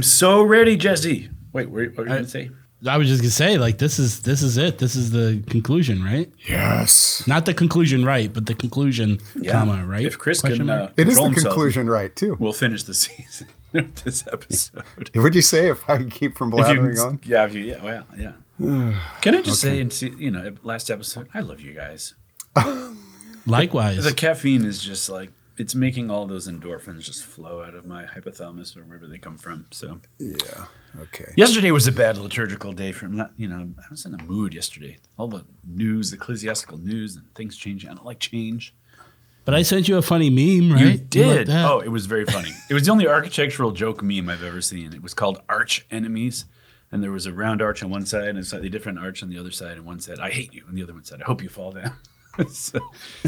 I am so ready, Jesse. Wait, what were you going to say? I was just gonna say, like, this is this is it. This is the conclusion, right? Yes. Not the conclusion, right? But the conclusion, comma, right? If Chris Question can, uh, mark? It is control the himself, conclusion, right, too. We'll finish the season. this episode. What would you say if I keep from If you blathering on? Yeah, if you, yeah, well, yeah. Can I just say, and see, you know, last episode, I love you guys. Likewise, The caffeine is just like it's making all those endorphins just flow out of my hypothalamus or wherever they come from. So Yeah. Okay. yesterday was a bad liturgical day for not, you know, I was in a mood yesterday. All the news, ecclesiastical news, and things changing. I don't like change. but I sent you a funny meme, right? You did. that? oh, it was very funny. it was the only architectural joke meme I've ever seen. It was called Arch Enemies. And there was a round arch on one side and a slightly different arch on the other side. And one said, I hate you. And the other one said, I hope you fall down. so,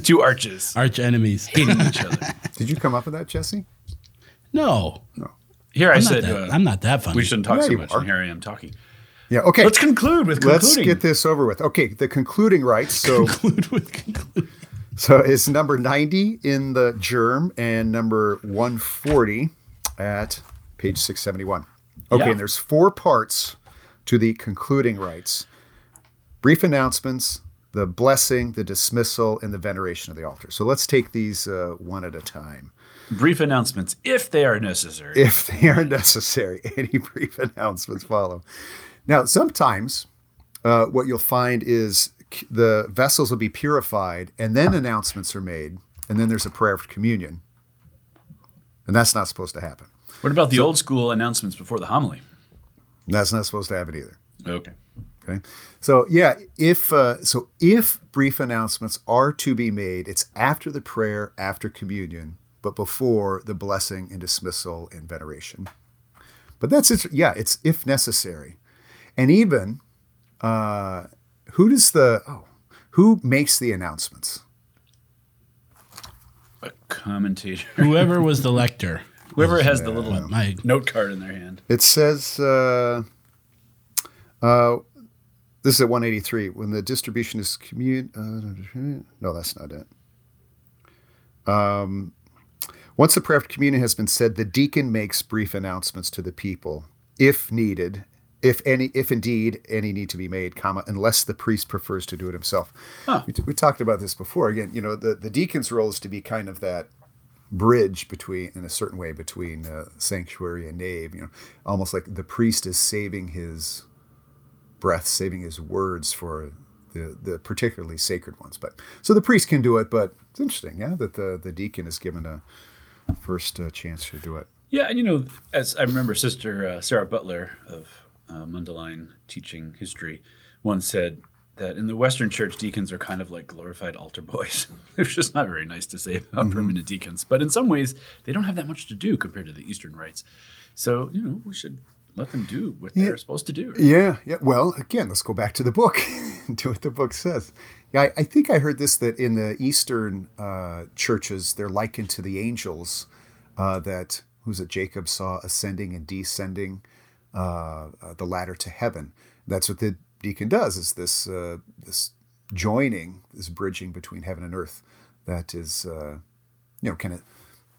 two arches arch enemies. hating each other. Did you come up with that, Jesse? No, No. Here I I'm not, said, that, uh, I'm not that funny. we shouldn't talk Yeah, so much. are. And here I am talking. Yeah. Okay. Let's conclude with Let's get this over with. Okay. The concluding rites. So, conclude with conclude. so it's number 90 in the GIRM and number 140 at page 671. Okay. Yeah. And there's four parts to the concluding rites brief announcements, the blessing, the dismissal, and the veneration of the altar. So let's take these uh, one at a time. Brief announcements, if they are necessary. if they are necessary. Any brief announcements follow. Now, sometimes uh, what you'll find is the vessels will be purified, and then announcements are made, and then there's a prayer for communion, and that's not supposed to happen. what about the old school announcements before the homily? That's not supposed to happen either. Okay. Okay, so yeah, if uh, so, if brief announcements are to be made, it's after the prayer, after communion, but before the blessing and dismissal and veneration. But that's it. Yeah, it's if necessary, and even uh, who does the oh, who makes the announcements? A commentator. Whoever was the lector. Whoever has the little My note card in their hand. It says, uh, uh, this is at 183. When the distribution is commun, uh, no, that's not it. Um, once the prayer of communion has been said, the deacon makes brief announcements to the people, if needed, if any, if indeed any need to be made, comma, unless the priest prefers to do it himself. We, we talked about this before. Again, you know, the, the deacon's role is to be kind of that bridge between in a certain way between uh, sanctuary and nave you know almost like the priest is saving his breath saving his words for the the particularly sacred ones but so the priest can do it but it's interesting yeah that the the deacon is given a first uh, chance to do it Yeah, and you know, as I remember, Sister uh, Sara Butler of uh, Mundelein teaching history once said that in the Western Church, deacons are kind of like glorified altar boys. it's just not very nice to say about permanent deacons, but in some ways, they don't have that much to do compared to the Eastern rites. So you know, we should let them do what they're supposed to do. yeah yeah. Well again let's go back to the book and do what the book says. Yeah I, I think i heard this that in the eastern uh, churches they're likened to the angels uh, that who's it jacob saw ascending and descending uh, uh, the ladder to heaven. That's what the deacon does is this uh, this joining this bridging between heaven and earth that is uh, you know kind of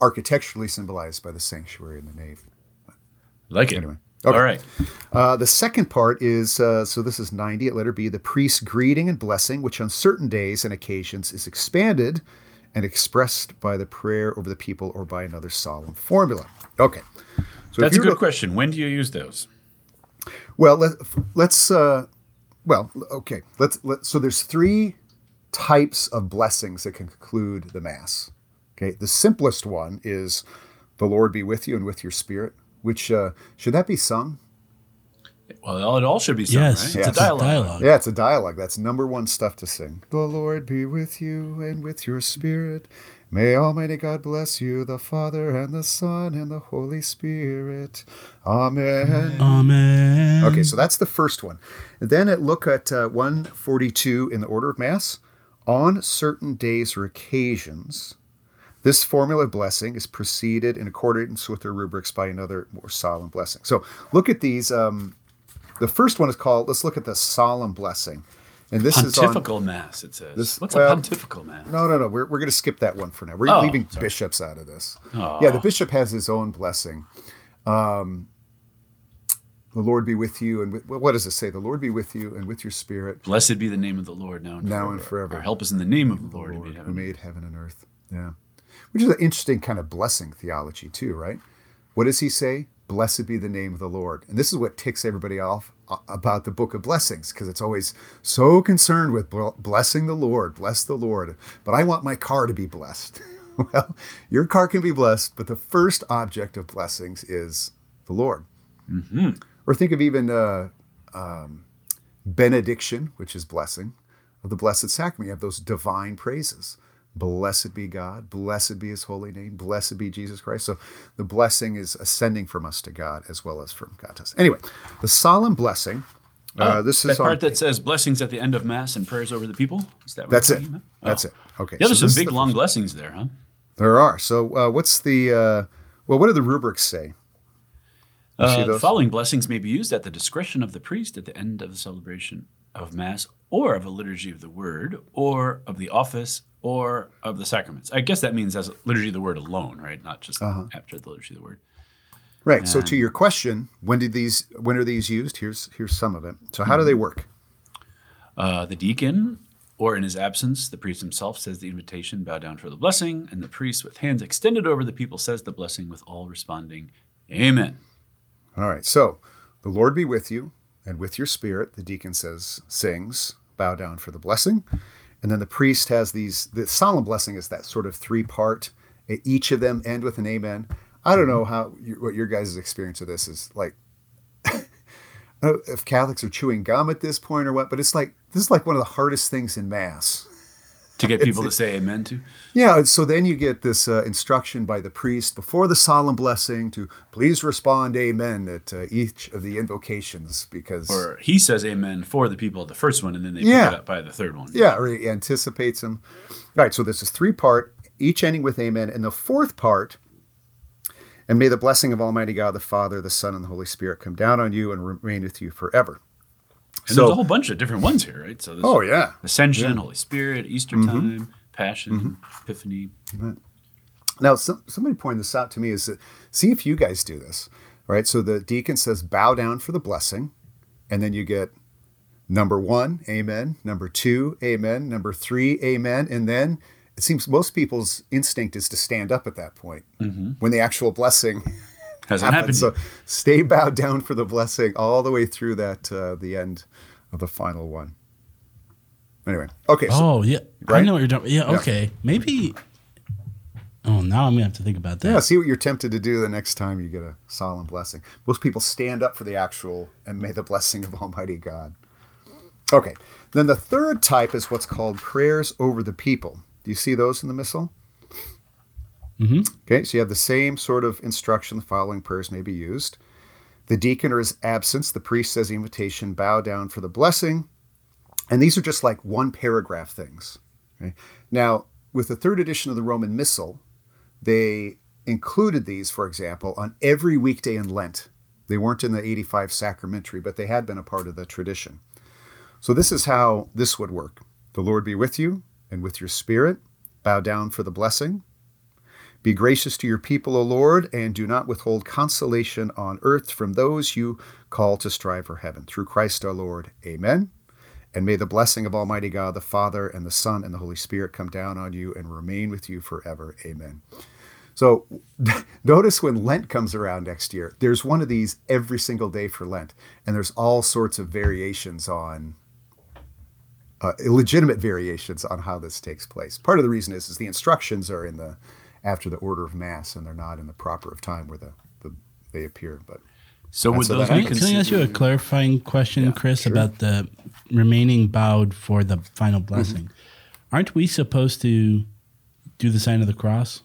architecturally symbolized by the sanctuary and the nave. Like it. Okay. All right. uh, the second part is uh, so this is 90 at letter B, the priest's greeting and blessing, which on certain days and occasions is expanded and expressed by the prayer over the people or by another solemn formula. Okay. So That's a good look- question. When do you use those? Well, let, let's, uh, well, okay. Let's, let, so there's three types of blessings that can conclude the Mass. Okay. The simplest one is the Lord be with you and with your spirit, which, uh, should that be sung? Well, it all should be sung, yes, right? Yeah. It's a dialogue. Yeah, it's a dialogue. That's number one stuff to sing. The Lord be with you and with your spirit. May Almighty God bless you, the Father and the Son and the Holy Spirit. Amen. Amen. Okay, so that's the first one. Then at look at uh, 142 in the order of Mass. On certain days or occasions, this formula of blessing is preceded in accordance with their rubrics by another more solemn blessing. So look at these. Um, the first one is called, let's look at the solemn blessing. And this is on. Pontifical mass, it says. This- What's well, a pontifical mass? No, no, no. We're, we're going to skip that one for now. We're Oh, leaving sorry. bishops out of this. Aw. Yeah, the bishop has his own blessing. Um, the Lord be with you, and with, what does it say? The Lord be with you and with your spirit, Blessed be the name of the Lord now and Now forever. and forever. Our help is in the name of the Lord, who made who heaven. made heaven and earth. Yeah, which is an interesting kind of blessing theology too, right? What does he say? Blessed be the name of the Lord. And this is what ticks everybody off uh, about the book of blessings because it's always so concerned with blessing the Lord, bless the Lord. But I want my car to be blessed. well, your car can be blessed, but the first object of blessings is the Lord. Or think of even uh, um, benediction, which is blessing, of the Blessed Sacrament. You have those divine praises. Blessed be God, blessed be his holy name, blessed be Jesus Christ. So the blessing is ascending from us to God as well as from God to us. Anyway, the solemn blessing. Uh, this Oh, that is on, part that says blessings at the end of mass and prayers over the people. Is that that's it. about? That's Oh. it. Okay. Yeah, there's so some big long blessings there, huh? There are. So uh, what's the uh, well? What do the rubrics say? Uh, the following blessings may be used at the discretion of the priest at the end of the celebration of Mass or of a liturgy of the Word or of the office or of the sacraments. I guess that means as a liturgy of the Word alone, right? Not just Uh-huh. after the liturgy of the Word. Right. So to your question, when did these? When are these used? Here's here's some of it. So how do they work? Uh, the deacon, or in his absence, the priest himself says the invitation, bow down for the blessing, and the priest, with hands extended over the people, says the blessing with all responding, Amen. All right. So the Lord be with you and with your spirit. The deacon says, sings, bow down for the blessing. And then the priest has these, the solemn blessing is that sort of three part. Each of them end with an amen. I don't know how, what your guys' experience of this is like. Know uh, if Catholics are chewing gum at this point or what, but it's like, this is like one of the hardest things in Mass. To get people to say Amen to. Yeah, so then you get this uh, instruction by the priest before the solemn blessing to please respond amen at uh, each of the invocations because Or he says Amen for the people at the first one, and then they Yeah. pick it up by the third one. yeah, or he anticipates them. All right, so this is three part, each ending with amen, and the fourth part. And may the blessing of Almighty God, the Father, the Son, and the Holy Spirit come down on you and remain with you forever. And there's a whole bunch of different ones here, right? So there's Oh, yeah. Mm-hmm. Ascension, Holy Spirit, Easter time, Passion, Epiphany. Now, some, somebody pointed this out to me is that see if you guys do this, right? So the deacon says, bow down for the blessing, and then you get number one, amen, number two, amen, number three, amen, and then it seems most people's instinct is to stand up at that point when the actual blessing Hasn't happens. happened. So stay bowed down for the blessing all the way through that uh, the end of the final one. Anyway, okay, so Oh yeah, I know what you're doing. Yeah, Yeah. okay, maybe. Oh, now I'm gonna have to think about that. Yeah, see what you're tempted to do the next time you get a solemn blessing. Most people stand up for the actual and may the blessing of Almighty God. Okay, then the third type is what's called prayers over the people. Do you see those in the missal? Mm-hmm. Okay, so you have the same sort of instruction. The following prayers may be used. The deacon or his absence, the priest says the invitation, bow down for the blessing. And these are just like one paragraph things. Okay? Now, with the third edition of the Roman Missal, they included these, for example, on every weekday in Lent. They weren't in the 85 sacramentary, but they had been a part of the tradition. So this is how this would work. The Lord be with you and with your spirit. Bow down for the blessing. Be gracious to your people, O Lord, and do not withhold consolation on earth from those you call to strive for heaven. Through Christ our Lord. Amen. And may the blessing of Almighty God, the Father, and the Son, and the Holy Spirit come down on you and remain with you forever. Amen. So notice when Lent comes around next year, there's one of these every single day for Lent. And there's all sorts of variations on, uh, illegitimate variations on how this takes place. Part of the reason is, is the instructions are in the, after the order of Mass, and they're not in the proper of time where the, the they appear. But So would so those that Can I, can I ask you a clarifying question, Chris, about the remaining bowed for the final Mm-hmm. blessing? Aren't we supposed to do the sign of the cross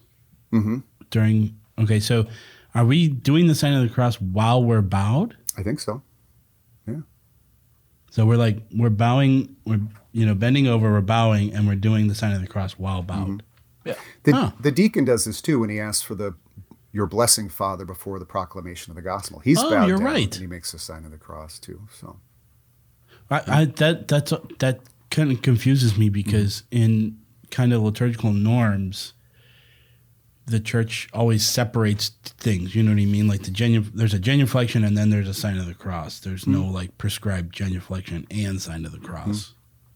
mm-hmm. during? Okay, so are we doing the sign of the cross while we're bowed? I think so. Yeah. So we're like we're bowing, we're you know bending over, we're bowing, and we're doing the sign of the cross while bowed. Yeah. The, Huh. the deacon does this too when he asks for the your blessing, Father, before the proclamation of the gospel. He's Oh, bowed you're down, right. and he makes the sign of the cross too. So I, I that that's that kind of confuses me because in kind of liturgical norms, the church always separates things. You know what I mean? Like the genu- there's a genuflection and then there's a sign of the cross. There's no mm. like prescribed genuflection and sign of the cross. Mm-hmm.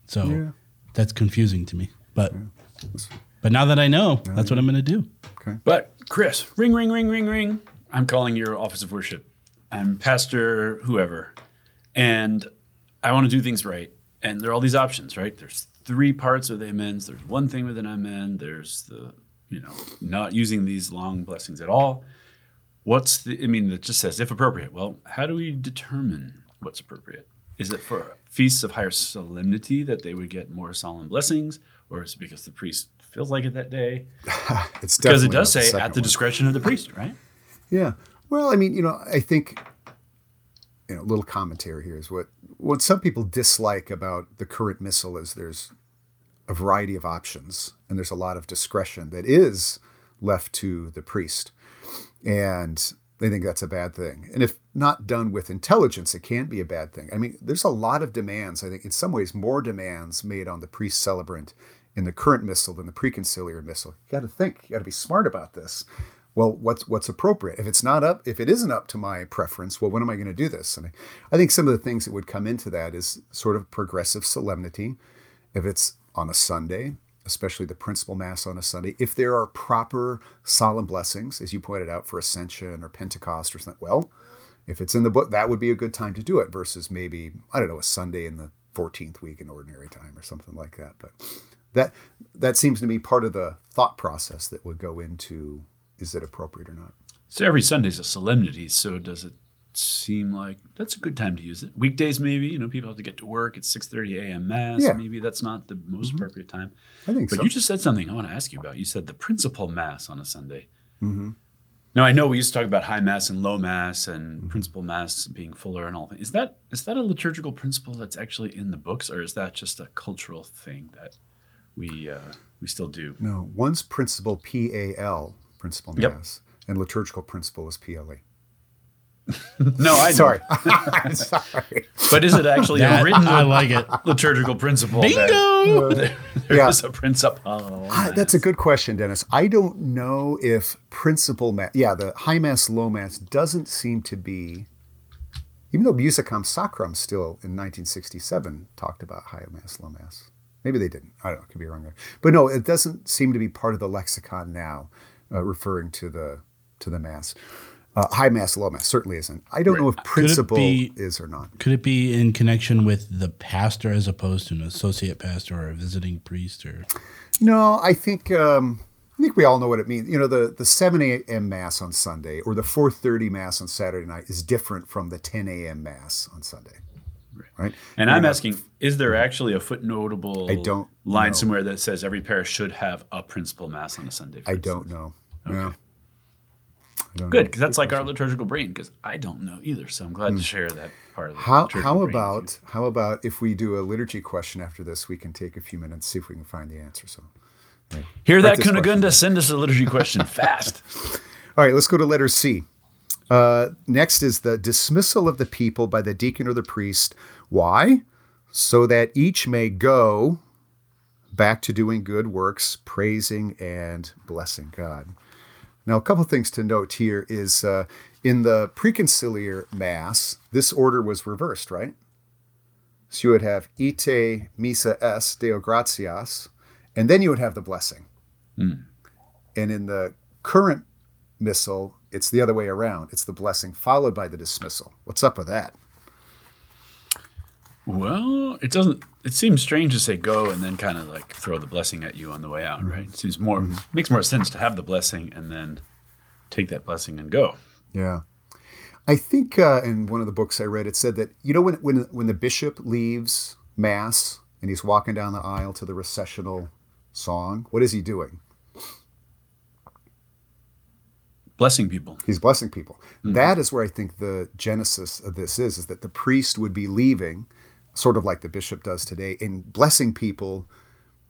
So Yeah. that's confusing to me. But but now that I know, that's what I'm going to do. But Chris, ring, ring, ring, ring, ring. I'm calling your office of worship. I'm pastor, whoever, and I want to do things right. And there are all these options, right? There's three parts of the amens. There's one thing with an amen. There's the, you know, not using these long blessings at all. What's the? I mean, it just says if appropriate. Well, how do we determine what's appropriate? Is it for feasts of higher solemnity that they would get more solemn blessings, or is it because the priest feels like it that day? it's Because it does the say at the one. discretion of the priest, right? Yeah. Well, I mean, you know, I think you know, a little commentary here is what what some people dislike about the current missal is there's a variety of options and there's a lot of discretion that is left to the priest. And they think that's a bad thing. And if not done with intelligence, it can be a bad thing. I mean, there's a lot of demands, I think, in some ways, more demands made on the priest celebrant in the current missal than the preconciliar missal. You got to think, you got to be smart about this. Well, what's what's appropriate? If it's not up, if it isn't up to my preference, well, when am I going to do this? And I, I think some of the things that would come into that is sort of progressive solemnity. If it's on a Sunday, especially the principal mass on a Sunday, if there are proper solemn blessings, as you pointed out for Ascension or Pentecost or something, well, if it's in the book, that would be a good time to do it versus maybe, I don't know, a Sunday in the 14th week in ordinary time or something like that. But that that seems to be part of the thought process that would go into is it appropriate or not. So every Sunday's a solemnity. So does it seem like that's a good time to use it? Weekdays, maybe. You know, people have to get to work. It's six thirty a.m. mass. Yeah. Mm-hmm. Maybe that's not the most appropriate time. I think But so. you just said something I want to ask you about. You said the principal mass on a Sunday. Mm-hmm. Now I know we used to talk about high mass and low mass and Mm-hmm. principal mass being fuller and all. Is that is that a liturgical principle that's actually in the books, or is that just a cultural thing that we uh, we still do? no, one's principal P A L, principal Yep. mass, and liturgical principle is P L E. No, I sorry. I'm sorry. But is it actually a That- written I like it. liturgical principle? that Bingo! There Yeah. is a principal. Ah, that's a good question, Dennis. I don't know if principal mass, yeah, the high mass, low mass doesn't seem to be, even though Musicam Sacram still in 1967 talked about high mass, low mass. Maybe they didn't. I don't know. Could be wrong there. But no, it doesn't seem to be part of the lexicon now, uh, referring to the to the mass. Uh, high mass, low mass certainly isn't. I don't know if principal be- is or not. Could it be in connection with the pastor as opposed to an associate pastor or a visiting priest or No, I think um, I think we all know what it means. You know, the the seven a.m. mass on Sunday or the four thirty mass on Saturday night is different from the ten a.m. mass on Sunday, right? And You I'm asking, is there actually a footnotable I don't line know. somewhere that says every parish should have a principal mass on a Sunday? I don't know. Yeah. I don't Good, because that's like our liturgical brain. Because I don't know either, so I'm glad to share that part of the Hmm. How how about how about if we do a liturgy question after this? We can take a few minutes see if we can find the answer. So, you. Hear that, practice. Kunigunda? Send us a liturgy question fast. all right, let's go to letter C. Uh, next is the dismissal of the people by the deacon or the priest. Why? So that each may go back to doing good works, praising and blessing God. Now, a couple things to note here is uh, in the preconciliar Mass, this order was reversed, right? So you would have ite missa est deo gratias, and then you would have the blessing. And in the current missal, it's the other way around. It's the blessing followed by the dismissal. What's up with that? well, it doesn't. It seems strange to say go and then kind of like throw the blessing at you on the way out, right? It seems more makes more sense to have the blessing and then take that blessing and go. Yeah. I think uh, in one of the books I read, it said that, you know, when, when, when the bishop leaves Mass and he's walking down the aisle to the recessional song, what is he doing? Blessing people. He's blessing people. That is where I think the genesis of this is, is that the priest would be leaving, sort of like the bishop does today, and blessing people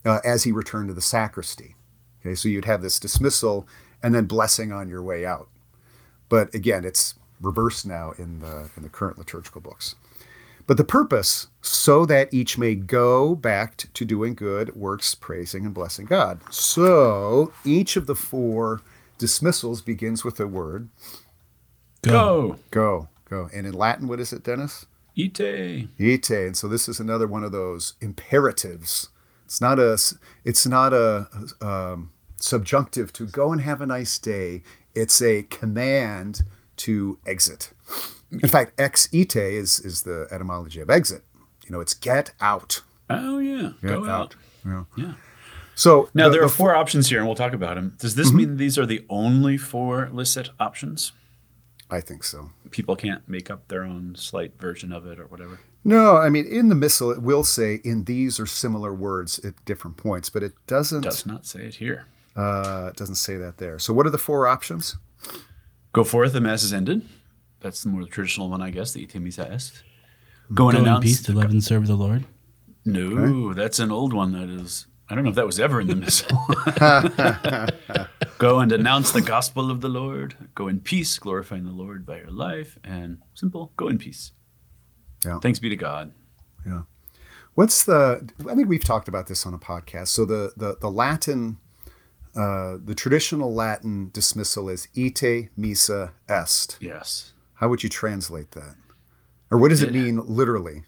uh, as he returned to the sacristy. Okay, so you'd have this dismissal and then blessing on your way out. But again, it's reversed now in the in the current liturgical books. But the purpose, so that each may go back to doing good works, praising and blessing God. So each of the four dismissals begins with the word Go, go, go. And in Latin, what is it, Dennis? ite. Ite. And so this is another one of those imperatives. It's not a it's not a um, subjunctive to go and have a nice day. It's a command to exit. In fact, ex ite is is the etymology of exit. You know, it's get out. Oh yeah, go out. Yeah. Yeah. So Now the- there are the- four options here, and we'll talk about them. Does this mean these are the only four licit options? I think so. People can't make up their own slight version of it or whatever. No, I mean in the missal it will say in these or similar words at different points, but it doesn't Does not say it here. uh, it doesn't say that there. So what are the four options? Go forth, the mass is ended. That's the more traditional one, I guess. The ite missa est. Go and Go in announce. peace to love and serve the Lord. No, that's an old one. That is. I don't know if that was ever in the missal. Go and announce the gospel of the Lord. Go in peace, glorifying the Lord by your life. And simple, go in peace. Yeah. Thanks be to God. Yeah. What's the? I think we've talked about this on a podcast. So the the the Latin, uh, the traditional Latin dismissal is ite missa est. Yes. How would you translate that? Or what does it Yeah. mean literally?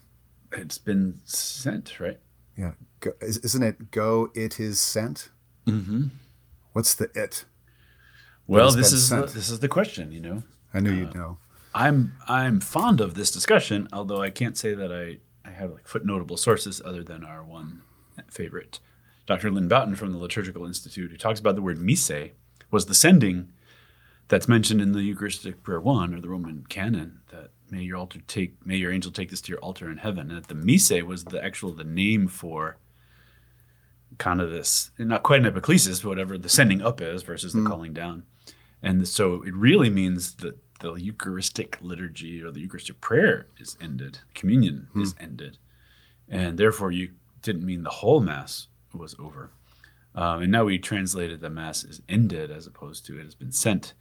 It's been sent, right? Yeah, go, is- isn't it go? It is sent. Mm-hmm. What's the it? Well, this is the, this is the question, you know. I knew Uh, you'd know. I'm I'm fond of this discussion, although I can't say that I, I have like footnotable sources other than our one favorite, Dr. Lynne Boughton from the Liturgical Institute, who talks about the word mise was the sending that's mentioned in the Eucharistic Prayer One or the Roman Canon that may your altar take may your angel take this to your altar in heaven, and that the mise was the actual the name for kind of this not quite an epiclesis, but whatever the sending up is versus the calling down. And so it really means that the Eucharistic liturgy or the Eucharistic prayer is ended, communion is ended. And therefore, you didn't mean the whole Mass was over. Um, and now we translated the Mass is ended as opposed to it has been sent.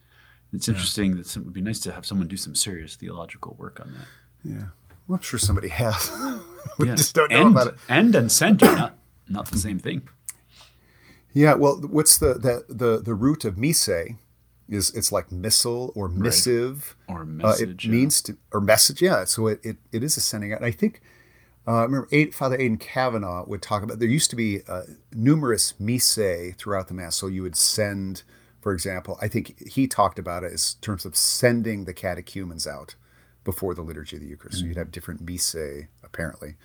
It's interesting that some, it would be nice to have someone do some serious theological work on that. Yeah, well, I'm sure somebody has. we Yeah. just don't know end, about it. End and sent are not, not the same thing. Yeah, well, what's the the the, the root of mise? Is it's like missile or missive, Or Uh, message. it yeah. means to or message. Yeah, so it, it, it is a sending out. And I think uh, I remember Aid, Father Aidan Kavanagh would talk about. There used to be uh, numerous mise throughout the mass. So you would send, for example, I think he talked about it as terms of sending the catechumens out before the liturgy of the Eucharist. So you'd have different mise apparently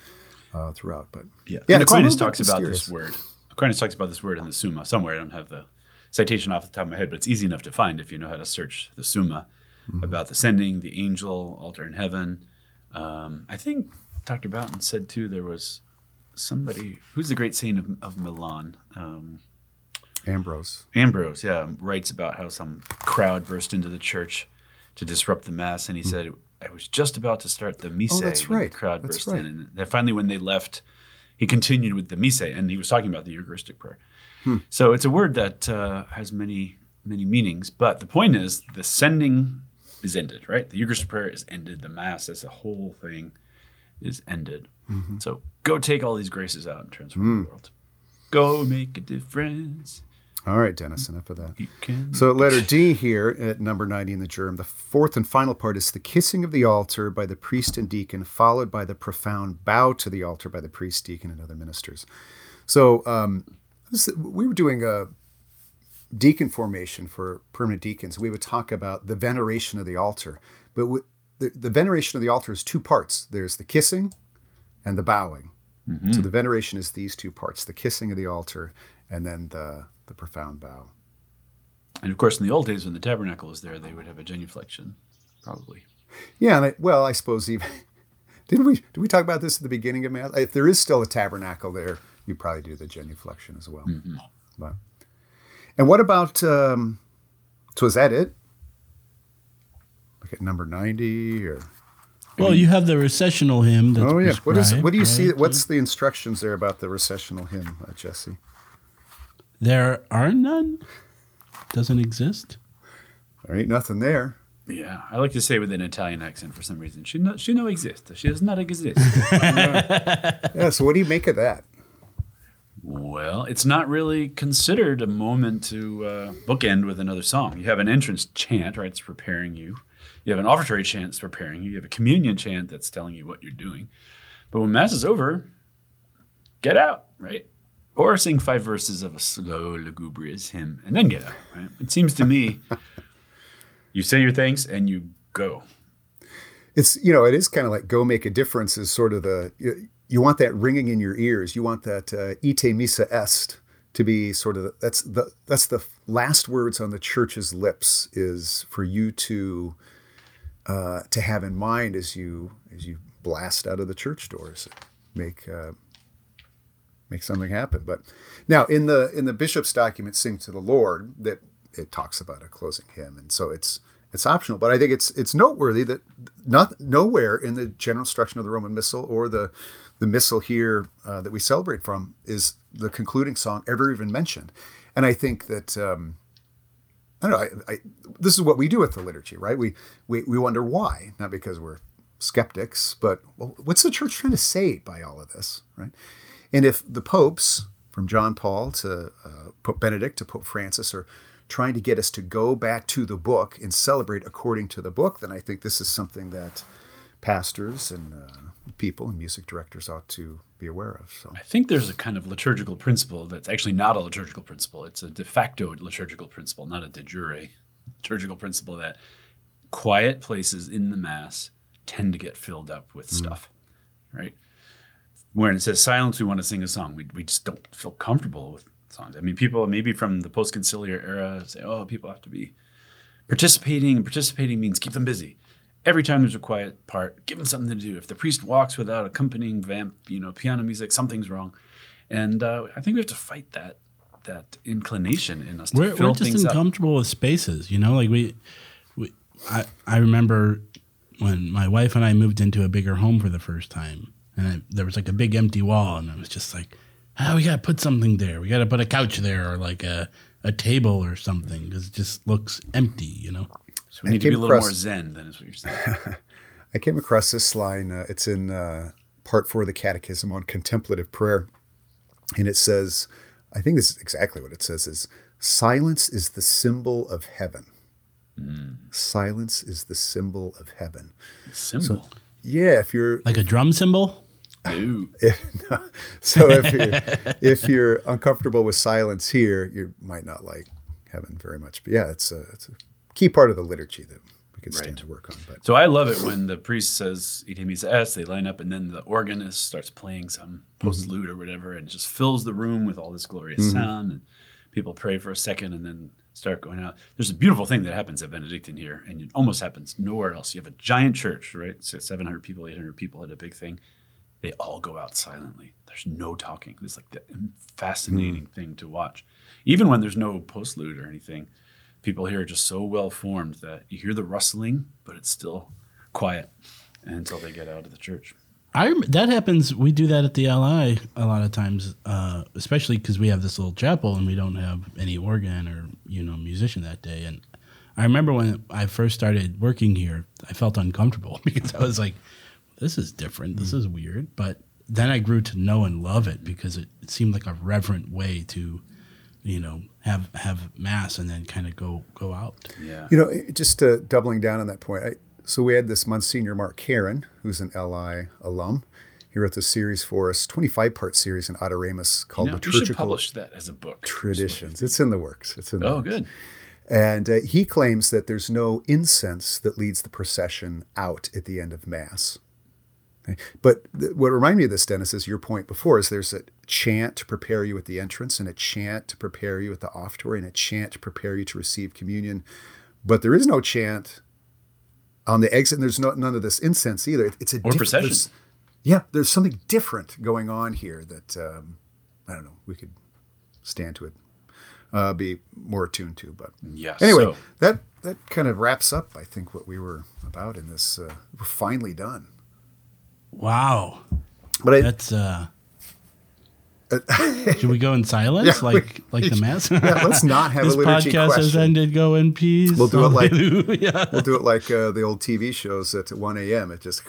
uh, throughout. But Yeah, yeah, and it's a Aquinas talks about this word. Aquinas talks about this word in the Summa somewhere. I don't have the citation off the top of my head, but it's easy enough to find if you know how to search the Summa Mm-hmm. about the sending, the angel, altar in heaven. Um, I think Dr. Boughton said too there was somebody who's the great saint of, of Milan. Um, Ambrose. Ambrose, yeah, writes about how some crowd burst into the church to disrupt the mass, and he said, "I was just about to start the missa Hmm. Oh, that's right. the crowd That's burst right. in, and finally, when they left, he continued with the missa, and he was talking about the Eucharistic prayer. Hmm. So it's a word that uh, has many many meanings, but the point is the sending is ended, right? The Eucharistic prayer is ended. The mass as a whole thing is ended. Mm-hmm. So go take all these graces out and transform Hmm. the world. Go make a difference. All right, Dennis, enough of that. Can. So, letter D here at number 90 in the GIRM, the fourth and final part is the kissing of the altar by the priest and deacon, followed by the profound bow to the altar by the priest, deacon, and other ministers. So, um, this, we were doing a deacon formation for permanent deacons. We would talk about the veneration of the altar, but w- the, the veneration of the altar is two parts there's the kissing and the bowing. So, the veneration is these two parts the kissing of the altar and then the, the profound bow. And of course, in the old days when the tabernacle was there, they would have a genuflection, probably. Yeah, and I, well, I suppose even didn't we did we talk about this at the beginning of mass? If there is still a tabernacle there, you probably do the genuflection as well. But, and what about? Um, so is that it? Look at number ninety or Well, you have the recessional hymn. That's oh yeah. What is what do you see? right? What's the instructions there about the recessional hymn, uh, Jesse? There are none. Doesn't exist. There ain't nothing there. Yeah, I like to say with an Italian accent for some reason. She no, she no exist. She does not exist. Yeah. So what do you make of that? well, it's not really considered a moment to uh, bookend with another song. You have an entrance chant, right? It's preparing you. You have an offertory chant that's preparing you. You have a communion chant that's telling you what you're doing. But when mass is over, get out, right? Or sing five verses of a slow, lugubrious hymn and then get out, right? It seems to me you say your thanks and you go. it's you know it is kind of like go make a difference is sort of the you, you want that ringing in your ears you want that uh, ite missa est to be sort of the, that's the that's the last words on the church's lips is for you to uh, to have in mind as you as you blast out of the church doors make uh, make something happen but now in the in the bishop's document sing to the lord that it talks about a closing hymn and so it's it's optional but i think it's it's noteworthy that not nowhere in the general instruction of the roman missal or the the missal here uh, that we celebrate from is the concluding song ever even mentioned and i think that um, I don't know. I, I, this is what we do with the liturgy, right? We, we we wonder why, not because we're skeptics, but well, what's the church trying to say by all of this, right? And if the popes, from John Paul to uh, Pope Benedict to Pope Francis, are trying to get us to go back to the book and celebrate according to the book, then I think this is something that pastors and uh, people and music directors ought to be aware of. So I think there's a kind of liturgical principle that's actually not a liturgical principle. It's a de facto liturgical principle, not a de jure liturgical principle that quiet places in the mass tend to get filled up with stuff, right? When it says silence, we want to sing a song. We, we just don't feel comfortable with songs. I mean, people maybe from the post conciliar era say, oh, people have to be participating, and participating means keep them busy. Every time there's a quiet part, give them something to do. If the priest walks without accompanying vamp, you know, piano music, something's wrong. And uh, I think we have to fight that that inclination in us We're, we're just things up. uncomfortable with spaces, you know. Like we, we, I, I remember when my wife and I moved into a bigger home for the first time, and I, there was like a big empty wall, and I was just like, "Oh, we got to put something there. We got to put a couch there, or like a a table or something, because it just looks empty, you know." So we need to be a little across- more zen than is what you're saying. I came across this line. Uh, it's in uh, part four of the Catechism on contemplative prayer, and it says, I think this is exactly what it says: is silence is the symbol of heaven. Silence is the symbol of heaven. Symbol. Yeah, if you're Like a drum cymbal. Ooh. so if you're if you're uncomfortable with silence here, you might not like heaven very much. But yeah, it's a it's a key part of the liturgy that we could stand to work on. But So I love it when the priest says Ite Missa Est, they line up, and then the organist starts playing some mm-hmm. postlude or whatever, and just fills the room with all this glorious mm-hmm. sound. And people pray for a second and then start going out. There's a beautiful thing that happens at Benedictine here, and it almost happens nowhere else. You have a giant church, right? So 700 people, 800 people at a big thing. They all go out silently. There's no talking. It's like the fascinating thing to watch. Even when there's no postlude or anything, people here are just so well formed that you hear the rustling, but it's still quiet until they get out of the church. I rem- that happens. We do that at the LI a lot of times, uh, especially because we have this little chapel and we don't have any organ or you know musician that day. And I remember when I first started working here, I felt uncomfortable because I was like, "This is different. This is weird." But then I grew to know and love it because it, it seemed like a reverent way to, you know, have have mass and then kind of go go out. Yeah. You know, just uh, doubling down on that point. I, so we had this Monsignor Mark Karen, who's an LI alum. He wrote this series for us, 25 part series in Adoremus called You know, you should Liturgical publish that as a book. Traditions. It's in the works. It's in the Oh, works. good. And uh, he claims that there's no incense that leads the procession out at the end of Mass. But th- what reminded me of this, Dennis, is your point before, is there's a chant to prepare you at the entrance, and a chant to prepare you at the offertory, and a chant to prepare you to receive communion. But there is no chant on the exit, and there's no, none of this incense either. It's a Or procession. there's- Yeah, there's something different going on here that um, I don't know. We could stand to it, uh, be more attuned to. But Yes. Anyway, So, that that kind of wraps up, I think, what we were about in this. Uh, we're finally done. Wow. But I, That's uh Should we go in silence Yeah, like we- like the mass? yeah, let's not have this a liturgy podcast has question. ended. Go in peace. We'll do it like- Hallelujah. We'll do it like uh, the old TV shows at 1 a.m. It just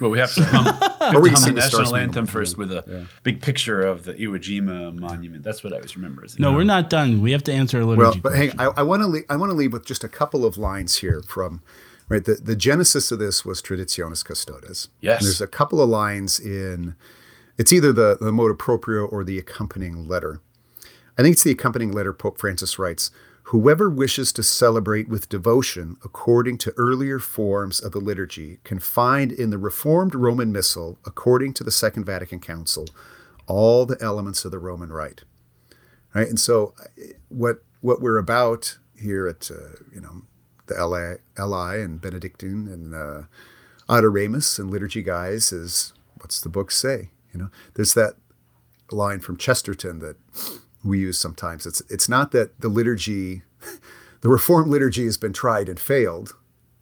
Well, we have to hum, we have we to hum the the national Spangled anthem first with a big picture of the Iwo Jima monument. That's what I always remember. As a No, kid. we're not done. We have to answer a well. liturgy. But hang, question. I, I want to leave, I want to leave with just a couple of lines here from right. The the genesis of this was Traditionis Custodes. Yes. And there's a couple of lines in. It's either the the motu proprio or the accompanying letter. I think it's the accompanying letter. Pope Francis writes. Whoever wishes to celebrate with devotion according to earlier forms of the liturgy can find in the Reformed Roman Missal, according to the Second Vatican Council, all the elements of the Roman rite. Right, and so uh, what what we're about here at uh, you know the LI, LI and Benedictine and uh, Adoremus and Liturgy guys is what's the book say? You know, there's that line from Chesterton that we use sometimes. It's it's not that the liturgy, the Reformed liturgy has been tried and failed.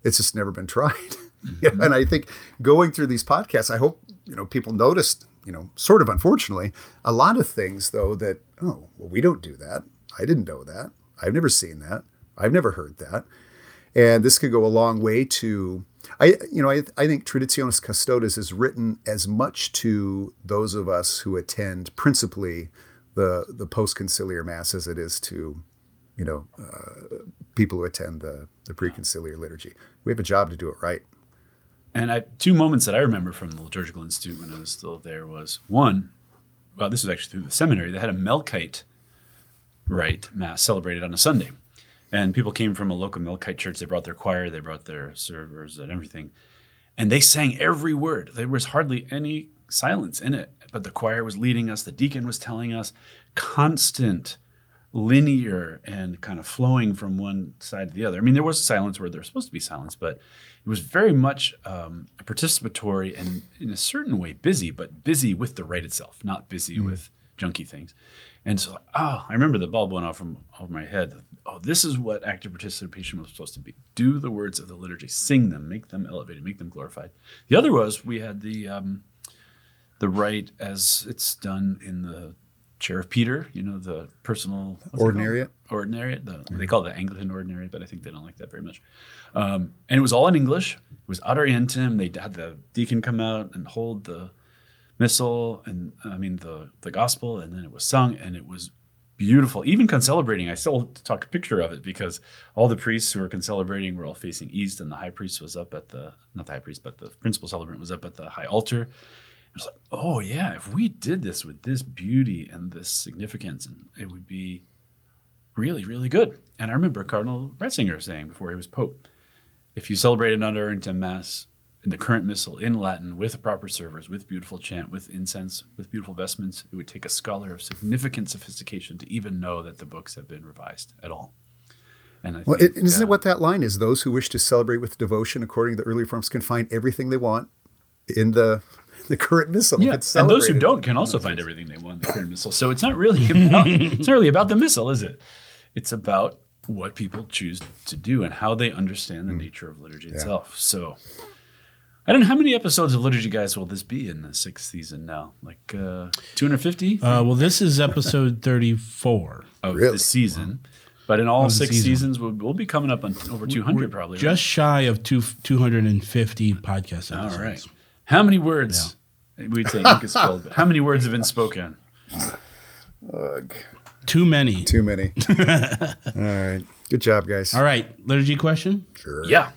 It's just never been tried. Yeah, and I think going through these podcasts, I hope you know people noticed. You know, sort of unfortunately, a lot of things though that oh well we don't do that. I didn't know that. I've never seen that. I've never heard that. And this could go a long way to I you know I, I think Traditionis Custodes is written as much to those of us who attend principally the the post conciliar mass as it is to you know uh, people who attend the the preconciliar liturgy. We have a job to do it right. And I, two moments that I remember from the Liturgical Institute when I was still there was one, well, this was actually through the seminary. They had a Melkite rite mass celebrated on a Sunday. And people came from a local Melkite church. They brought their choir, they brought their servers and everything. And they sang every word. There was hardly any silence in it. But the choir was leading us, the deacon was telling us constant, linear, and kind of flowing from one side to the other. I mean, there was silence where there was supposed to be silence, but it was very much um, participatory and, in a certain way, busy, but busy with the rite itself, not busy with junky things. And so, oh, I remember the bulb went off from over my head. Oh, this is what active participation was supposed to be. Do the words of the liturgy, sing them, make them elevated, make them glorified. The other was we had the um, the rite as it's done in the chair of Peter. You know, the personal what's it called? Ordinariate? Ordinariate. The, They call it the Anglican ordinariate, but I think they don't like that very much. Um, and it was all in English. It was ad orientem. They had the deacon come out and hold the missal and I mean the the gospel, and then it was sung, and it was beautiful. Even concelebrating, I still took a picture of it because all the priests who were concelebrating were all facing east, and the high priest was up at the not the high priest, but the principal celebrant was up at the high altar. It was like, oh yeah, if we did this with this beauty and this significance, and it would be really, really good. And I remember Cardinal Ratzinger saying before he was Pope, if you celebrate under into Mass the current missal in Latin with proper servers, with beautiful chant, with incense, with beautiful vestments, it would take a scholar of significant sophistication to even know that the books have been revised at all. And I Well, think, isn't uh, it what that line is? Those who wish to celebrate with devotion according to the early forms can find everything they want in the the current missal. Yeah, and those who don't can also find everything they want in the current missal. So it's not really about, it's not really about the missal, is it? It's about what people choose to do and how they understand the nature of liturgy itself. So I don't know how many episodes of Liturgy Guys will this be in the sixth season now? Like uh, 250 Uh, well, this is episode 34. of really? this season. But in all six season. seasons, we'll, we'll be coming up on over 200 probably. right? Just shy of two, 250 podcast episodes. right. How many words? We'd say ink is spilled, but how many words have been spoken? Ugh, Too many. too many. All right. Good job, guys. All right. Liturgy question? Sure. Yeah.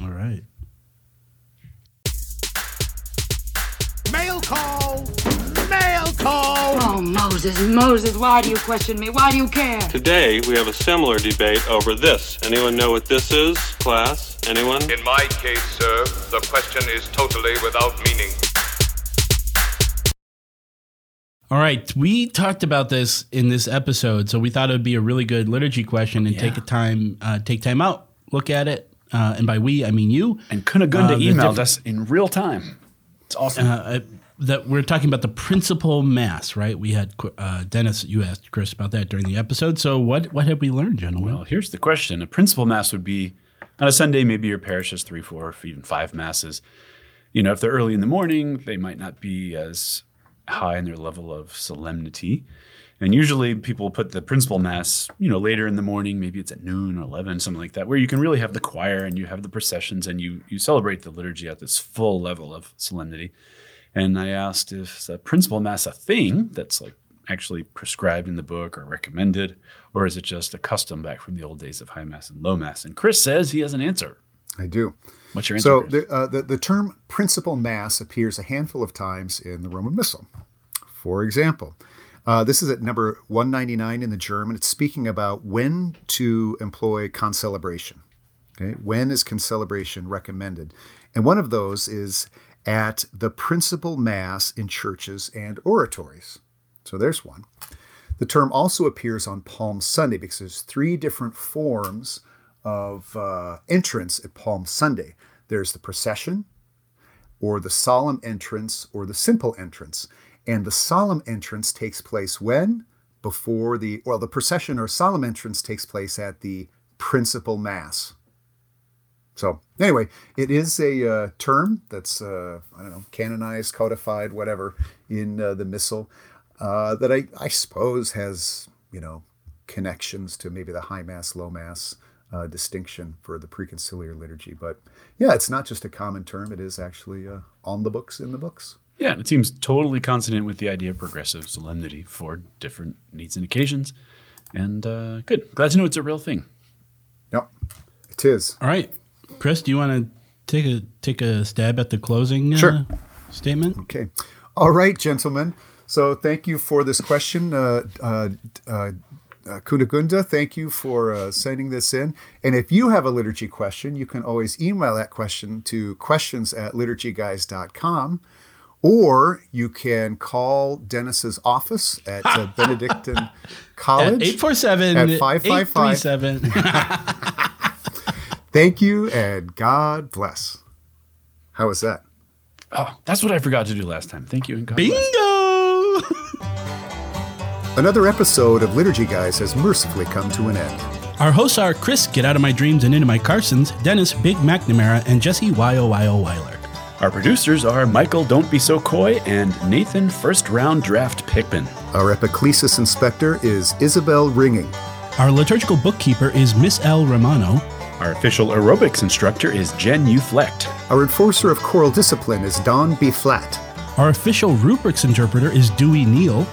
All right. Mail call! Oh, Moses, Moses, why do you question me? Why do you care? Today, we have a similar debate over this. Anyone know what this is, class? Anyone? In my case, sir, the question is totally without meaning. All right. We talked about this in this episode, so we thought it would be a really good liturgy question and take a time, uh, take time out, look at it. Uh, and by we, I mean you. And Kunagunda Uh, emailed diff- us in real time. It's awesome. Uh, that we're talking about the principal mass, right? We had uh, Dennis. You asked Chris about that during the episode. So what what have we learned, gentlemen? Well, here's the question: A principal mass would be on a Sunday. Maybe your parish has three, four, even five masses. You know, if they're early in the morning, they might not be as high in their level of solemnity. And usually people put the principal mass, you know, later in the morning, maybe it's at noon or 11, something like that, where you can really have the choir and you have the processions and you, you celebrate the liturgy at this full level of solemnity. And I asked if the principal mass a thing that's like actually prescribed in the book or recommended, or is it just a custom back from the old days of high mass and low mass? And Chris says he has an answer. I do. What's your answer? So the, uh, the the term principal mass appears a handful of times in the Roman Missal. For example, uh, this is at number 199 in the GIRM. It's speaking about when to employ concelebration. Okay, when is concelebration recommended? And one of those is at the principal mass in churches and oratories. So there's one. The term also appears on Palm Sunday because there's three different forms of uh, entrance at Palm Sunday. There's the procession, or the solemn entrance, or the simple entrance. And the solemn entrance takes place when? Before the, well, the procession or solemn entrance takes place at the principal mass. So, anyway, it is a uh, term that's, uh, I don't know, canonized, codified, whatever, in uh, the Missal uh, that I, I suppose has, you know, connections to maybe the high mass, low mass uh, distinction for the preconciliar liturgy. But yeah, it's not just a common term, it is actually uh, on the books, in the books. Yeah, it seems totally consonant with the idea of progressive solemnity for different needs and occasions. And uh, good. Glad to know it's a real thing. Yep, it is. All right, Chris, do you want to take a take a stab at the closing uh, Sure. statement? Okay. All right, gentlemen. So thank you for this question. Uh, uh, uh, uh, Kunagunda, thank you for uh, sending this in. And if you have a liturgy question, you can always email that question to questions at liturgyguys.com. Or you can call Denis's office at uh, Benedictine College. At 847 at 555. 837. Thank you and God bless. How was that? Oh, that's what I forgot to do last time. Thank you and God Bingo! Another episode of Liturgy Guys has mercifully come to an end. Our hosts are Chris, Get Out of My Dreams and Into My Carstens, Denis, Big McNamara, and Jesse, YOYO Wyo Weiler. Our producers are Michael Don't Be So Coy and Nathan First Round Draft Pickman. Our epiclesis inspector is Isabel Ringing. Our liturgical bookkeeper is Miss L. Romano. Our official aerobics instructor is Jen Uflecht. Our enforcer of choral discipline is Don B. Flat. Our official rubrics interpreter is Dewey Neal.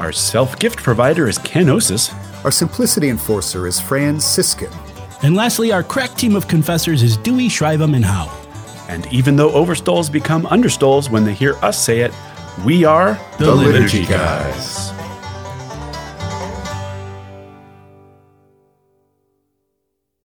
Our self gift provider is Kenosis. Our simplicity enforcer is Fran Siskin. And lastly, our crack team of confessors is Dewey, Shrivem, and Howe. And even though overstalls become understalls when they hear us say it, we are The Liturgy Guys.